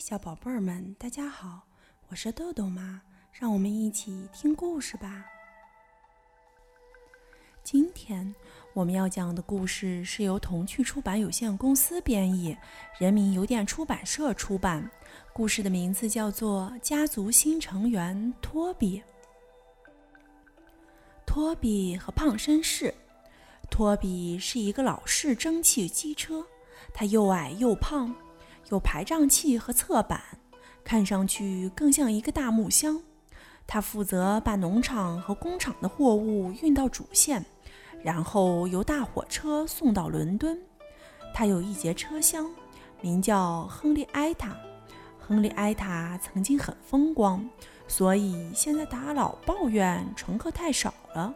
小宝贝儿们，大家好，我是豆豆妈，让我们一起听故事吧。今天我们要讲的故事是由童趣出版有限公司编译，人民邮电出版社出版。故事的名字叫做《家族新成员托比》。托比和胖绅士。托比是一个老式蒸汽机车，他又矮又胖。有排障器和侧板，看上去更像一个大木箱。他负责把农场和工厂的货物运到主线，然后由大火车送到伦敦。他有一节车厢，名叫亨利埃塔。亨利埃塔曾经很风光，所以现在他老抱怨乘客太少了。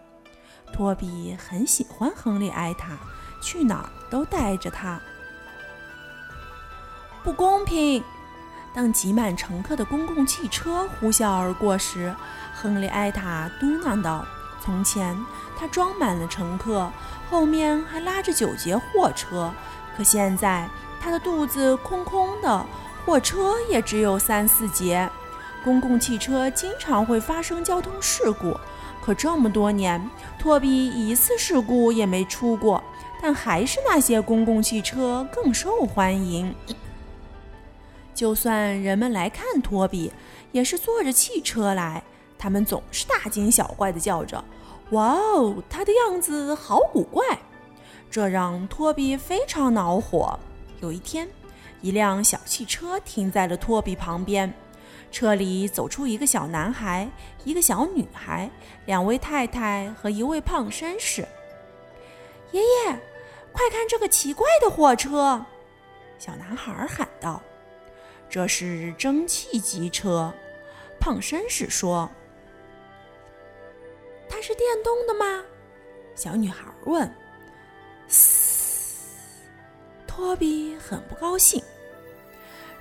托比很喜欢亨利埃塔，去哪儿都带着他。不公平！当挤满乘客的公共汽车呼啸而过时，亨利埃塔嘟囔道：“从前，他装满了乘客，后面还拉着九节货车。可现在，他的肚子空空的，货车也只有三四节。公共汽车经常会发生交通事故，可这么多年，托比一次事故也没出过。但还是那些公共汽车更受欢迎。”就算人们来看托比，也是坐着汽车来。他们总是大惊小怪地叫着：“哇哦，他的样子好古怪！”这让托比非常恼火。有一天，一辆小汽车停在了托比旁边，车里走出一个小男孩、一个小女孩、两位太太和一位胖绅士。爷爷，快看这个奇怪的火车！小男孩喊道。这是蒸汽机车，胖绅士说：“它是电动的吗？”小女孩问。嘶，托比很不高兴。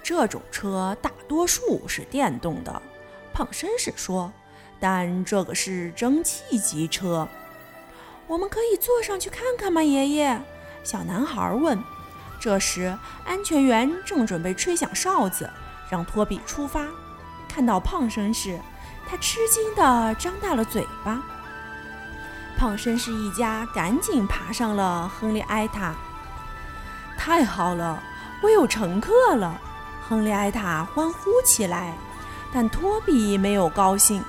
这种车大多数是电动的，胖绅士说：“但这个是蒸汽机车，我们可以坐上去看看吗？”爷爷，小男孩问。这时，安全员正准备吹响哨子，让托比出发。看到胖绅士，他吃惊地张大了嘴巴。胖绅士一家赶紧爬上了亨利埃塔。太好了，我有乘客了！亨利埃塔欢呼起来。但托比没有高兴，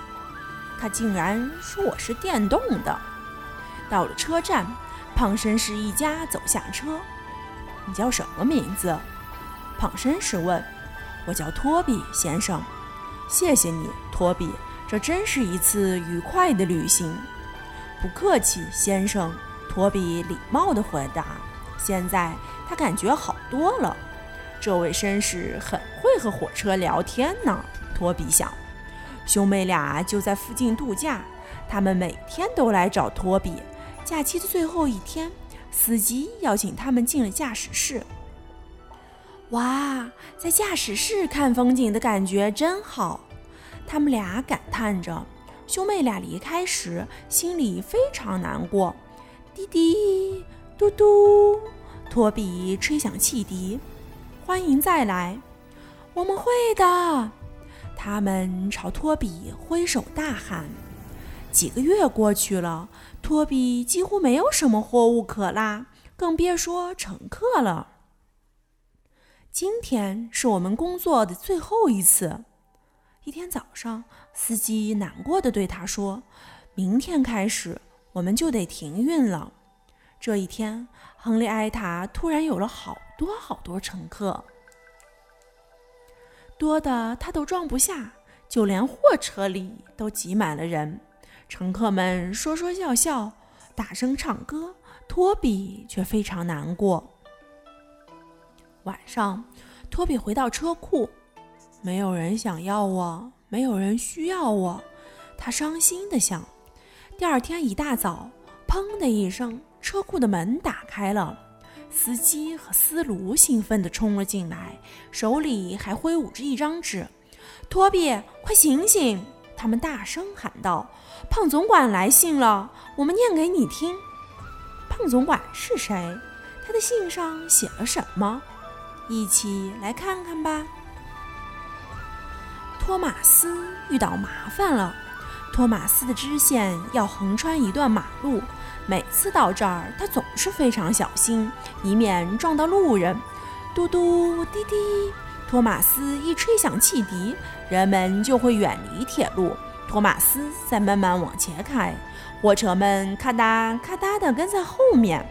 他竟然说我是电动的。到了车站，胖绅士一家走下车。你叫什么名字？胖绅士问。我叫托比先生。谢谢你，托比。这真是一次愉快的旅行。不客气，先生。托比礼貌地回答。现在他感觉好多了。这位绅士很会和火车聊天呢。托比想。兄妹俩就在附近度假。他们每天都来找托比。假期的最后一天。司机邀请他们进了驾驶室。哇，在驾驶室看风景的感觉真好！他们俩感叹着。兄妹俩离开时心里非常难过。滴滴嘟嘟，托比吹响汽笛，欢迎再来。我们会的。他们朝托比挥手大喊。几个月过去了，托比几乎没有什么货物可拉，更别说乘客了。今天是我们工作的最后一次。一天早上，司机难过的对他说：“明天开始，我们就得停运了。”这一天，亨利埃塔突然有了好多好多乘客，多的他都装不下，就连货车里都挤满了人。乘客们说说笑笑，大声唱歌，托比却非常难过。晚上，托比回到车库，没有人想要我，没有人需要我，他伤心地想。第二天一大早，砰的一声，车库的门打开了，司机和司炉兴奋地冲了进来，手里还挥舞着一张纸。托比，快醒醒！他们大声喊道：“胖总管来信了，我们念给你听。”胖总管是谁？他的信上写了什么？一起来看看吧。托马斯遇到麻烦了。托马斯的支线要横穿一段马路，每次到这儿，他总是非常小心，以免撞到路人。嘟嘟滴滴，托马斯一吹响汽笛，人们就会远离铁路。托马斯在慢慢往前开，火车们咔嗒咔嗒地跟在后面。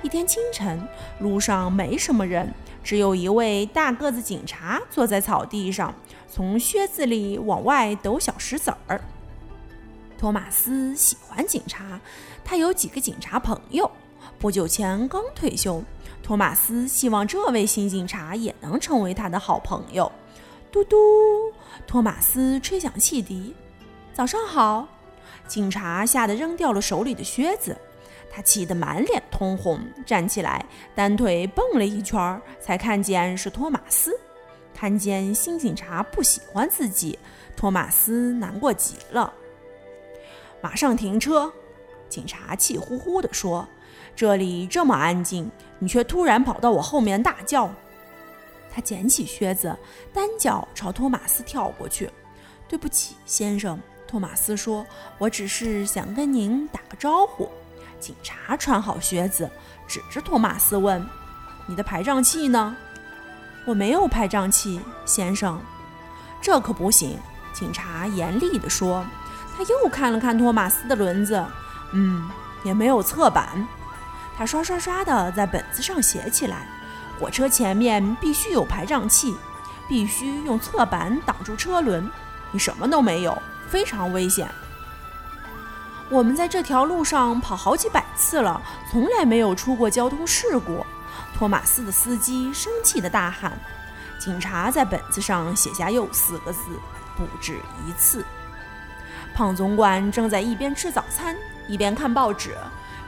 一天清晨，路上没什么人，只有一位大个子警察坐在草地上，从靴子里往外抖小石子儿。托马斯喜欢警察，他有几个警察朋友，不久前刚退休。托马斯希望这位新警察也能成为他的好朋友。嘟嘟，托马斯吹响汽笛。早上好，警察吓得扔掉了手里的靴子，他气得满脸通红，站起来，单腿蹦了一圈，才看见是托马斯。看见新警察不喜欢自己，托马斯难过极了。马上停车！警察气呼呼地说：“这里这么安静，你却突然跑到我后面大叫。”他捡起靴子，单脚朝托马斯跳过去。“对不起，先生。”托马斯说，“我只是想跟您打个招呼。”警察穿好靴子，指着托马斯问：“你的排障器呢？”“我没有排障器，先生。”“这可不行！”警察严厉地说。他又看了看托马斯的轮子，嗯，也没有侧板。他刷刷刷地在本子上写起来：“火车前面必须有排障器，必须用侧板挡住车轮。你什么都没有，非常危险。”我们在这条路上跑好几百次了，从来没有出过交通事故。托马斯的司机生气地大喊。警察在本子上写下又四个字：“不止一次。”胖总管正在一边吃早餐一边看报纸，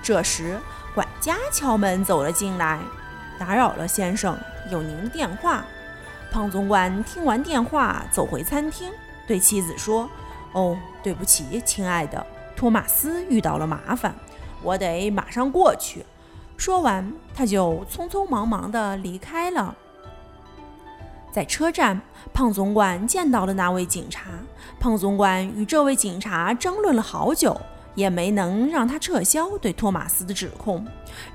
这时管家敲门走了进来，打扰了，先生，有您的电话。胖总管听完电话，走回餐厅，对妻子说：“哦，对不起，亲爱的，托马斯遇到了麻烦，我得马上过去。”说完，他就匆匆忙忙地离开了。在车站，胖总管见到了那位警察。胖总管与这位警察争论了好久，也没能让他撤销对托马斯的指控。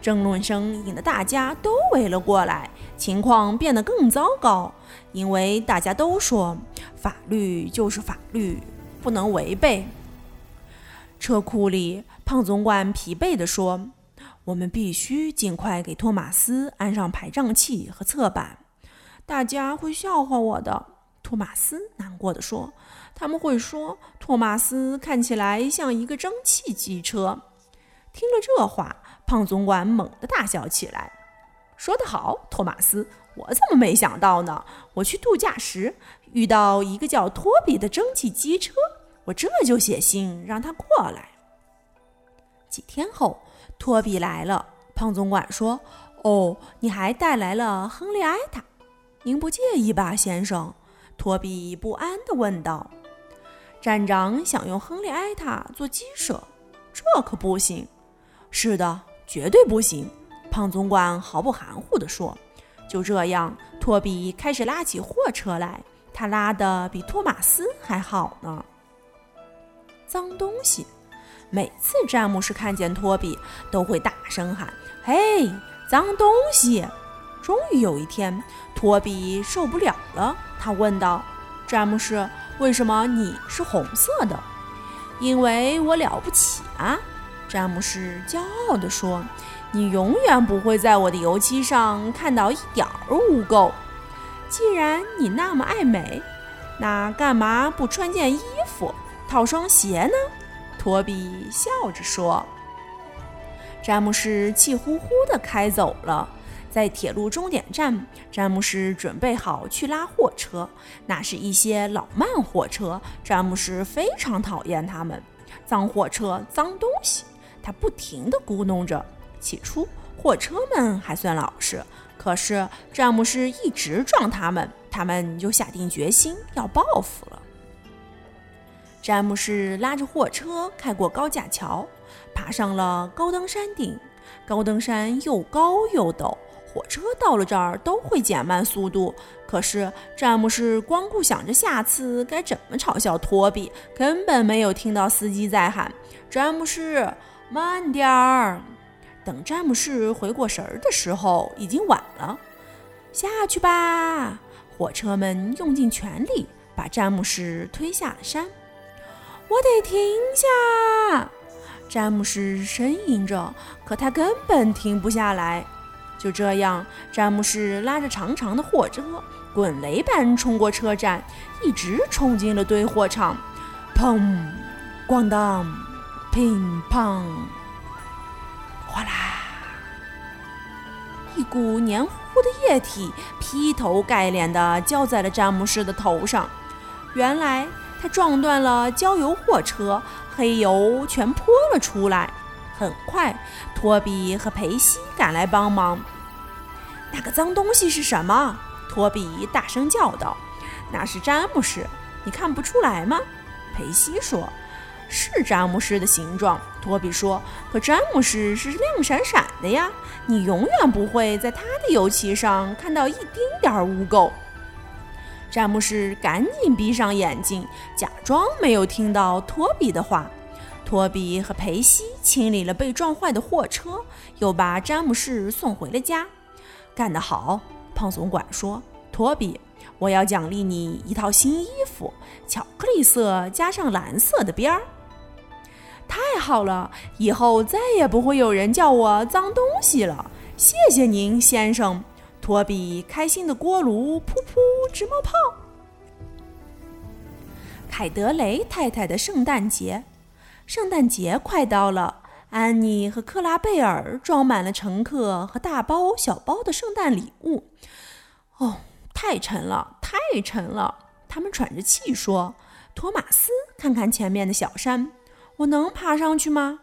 争论声引得大家都围了过来，情况变得更糟糕，因为大家都说法律就是法律，不能违背。车库里，胖总管疲惫地说：“我们必须尽快给托马斯安上排障器和侧板。”大家会笑话我的，托马斯难过的说：“他们会说托马斯看起来像一个蒸汽机车。”听了这话，胖总管猛地大笑起来：“说得好，托马斯，我怎么没想到呢？我去度假时遇到一个叫托比的蒸汽机车，我这就写信让他过来。”几天后，托比来了。胖总管说：“哦，你还带来了亨利埃塔。”您不介意吧，先生？托比不安地问道。站长想用亨利埃塔做鸡舍，这可不行。是的，绝对不行。胖总管毫不含糊地说。就这样，托比开始拉起货车来，他拉得比托马斯还好呢。脏东西！每次詹姆士看见托比，都会大声喊：“嘿，脏东西！”终于有一天，托比受不了了，他问道：“詹姆士，为什么你是红色的？”“因为我了不起啊！”詹姆斯骄傲地说。“你永远不会在我的油漆上看到一点儿污垢。既然你那么爱美，那干嘛不穿件衣服，套双鞋呢？”托比笑着说。詹姆斯气呼呼地开走了。在铁路终点站，詹姆斯准备好去拉货车。那是一些老慢货车，詹姆斯非常讨厌他们。脏货车，脏东西，他不停地咕哝着。起初，货车们还算老实，可是詹姆斯一直撞他们，他们就下定决心要报复了。詹姆斯拉着货车开过高架桥，爬上了高登山顶。高登山又高又陡。火车到了这儿都会减慢速度。可是詹姆士光顾想着下次该怎么嘲笑托比，根本没有听到司机在喊：“詹姆士，慢点儿！”等詹姆士回过神儿的时候，已经晚了。下去吧！火车们用尽全力把詹姆士推下了山。我得停下！詹姆士呻吟着，可他根本停不下来。就这样，詹姆士拉着长长的货车，滚雷般冲过车站，一直冲进了堆货场。砰！咣当！乒乓！哗啦！一股黏糊糊的液体劈头盖脸地浇在了詹姆士的头上。原来他撞断了焦油货车。黑油全泼了出来。很快，托比和培西赶来帮忙。那个脏东西是什么？托比大声叫道：“那是詹姆士，你看不出来吗？”裴西说：“是詹姆士的形状。”托比说：“可詹姆士是亮闪闪的呀，你永远不会在他的油漆上看到一丁点儿污垢。”詹姆士赶紧闭上眼睛，假装没有听到托比的话。托比和培西清理了被撞坏的货车，又把詹姆士送回了家。干得好，胖总管说：“托比，我要奖励你一套新衣服，巧克力色加上蓝色的边儿。”太好了，以后再也不会有人叫我脏东西了。谢谢您，先生。托比开心的锅炉噗噗直冒泡。凯德雷太太的圣诞节，圣诞节快到了。安妮和克拉贝尔装满了乘客和大包小包的圣诞礼物。哦，太沉了，太沉了！他们喘着气说：“托马斯，看看前面的小山，我能爬上去吗？”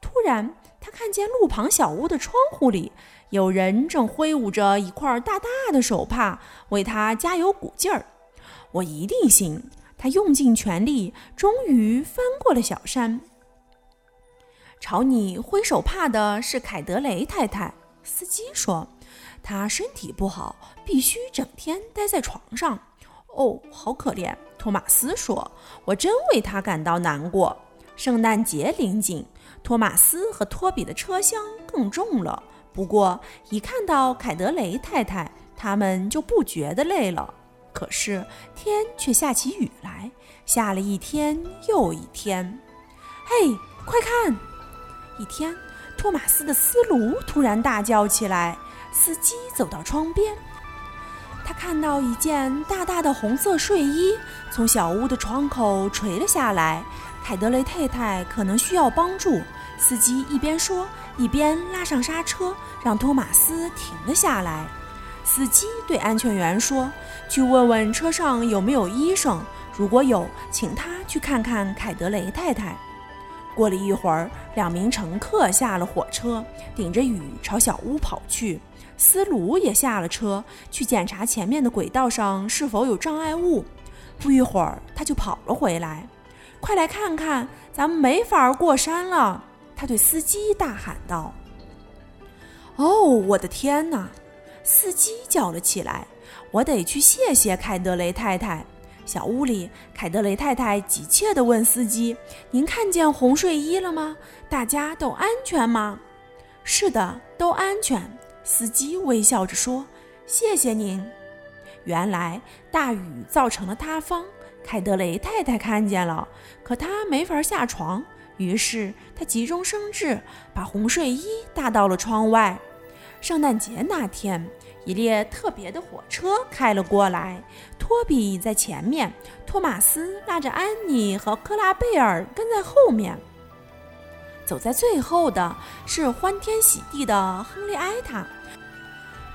突然，他看见路旁小屋的窗户里。有人正挥舞着一块大大的手帕，为他加油鼓劲儿。我一定行！他用尽全力，终于翻过了小山。朝你挥手帕的是凯德雷太太。司机说：“他身体不好，必须整天待在床上。”哦，好可怜！托马斯说：“我真为他感到难过。”圣诞节临近，托马斯和托比的车厢更重了。不过，一看到凯德雷太太，他们就不觉得累了。可是天却下起雨来，下了一天又一天。嘿，快看！一天，托马斯的斯卢突然大叫起来。司机走到窗边，他看到一件大大的红色睡衣从小屋的窗口垂了下来。凯德雷太太可能需要帮助。司机一边说。一边拉上刹车，让托马斯停了下来。司机对安全员说：“去问问车上有没有医生，如果有，请他去看看凯德雷太太。”过了一会儿，两名乘客下了火车，顶着雨朝小屋跑去。斯鲁也下了车，去检查前面的轨道上是否有障碍物。不一会儿，他就跑了回来：“快来看看，咱们没法过山了。”他对司机大喊道：“哦，我的天哪！”司机叫了起来：“我得去谢谢凯德雷太太。”小屋里，凯德雷太太急切地问司机：“您看见红睡衣了吗？大家都安全吗？”“是的，都安全。”司机微笑着说：“谢谢您。”原来大雨造成了塌方，凯德雷太太看见了，可她没法下床。于是她急中生智，把红睡衣搭到了窗外。圣诞节那天，一列特别的火车开了过来，托比在前面，托马斯拉着安妮和克拉贝尔跟在后面。走在最后的是欢天喜地的亨利埃塔。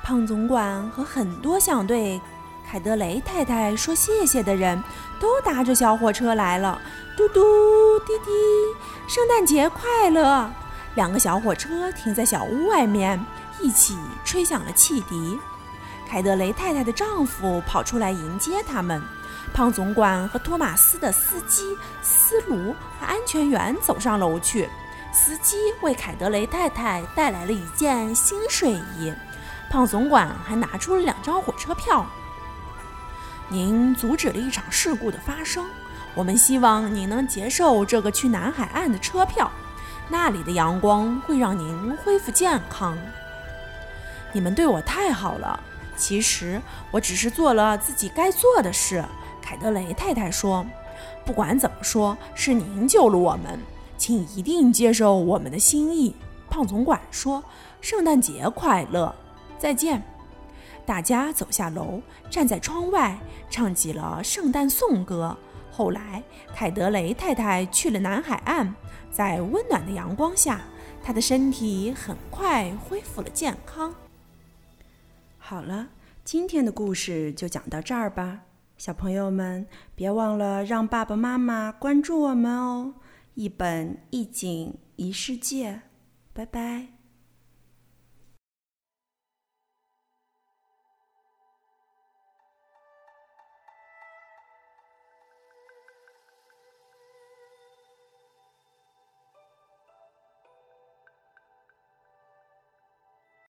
胖总管和很多想对凯德雷太太说谢谢的人都搭着小火车来了。嘟嘟滴滴，圣诞节快乐！两个小火车停在小屋外面，一起吹响了汽笛。凯德雷太太的丈夫跑出来迎接他们。胖总管和托马斯的司机斯卢和安全员走上楼去。司机为凯德雷太太带来了一件新睡衣。胖总管还拿出了两张火车票。您阻止了一场事故的发生，我们希望您能接受这个去南海岸的车票，那里的阳光会让您恢复健康。你们对我太好了，其实我只是做了自己该做的事。凯德雷太太说：“不管怎么说，是您救了我们，请一定接受我们的心意。”胖总管说：“圣诞节快乐，再见。”大家走下楼，站在窗外，唱起了圣诞颂歌。后来，凯德雷太太去了南海岸，在温暖的阳光下，她的身体很快恢复了健康。好了，今天的故事就讲到这儿吧，小朋友们别忘了让爸爸妈妈关注我们哦！一本一景一世界，拜拜。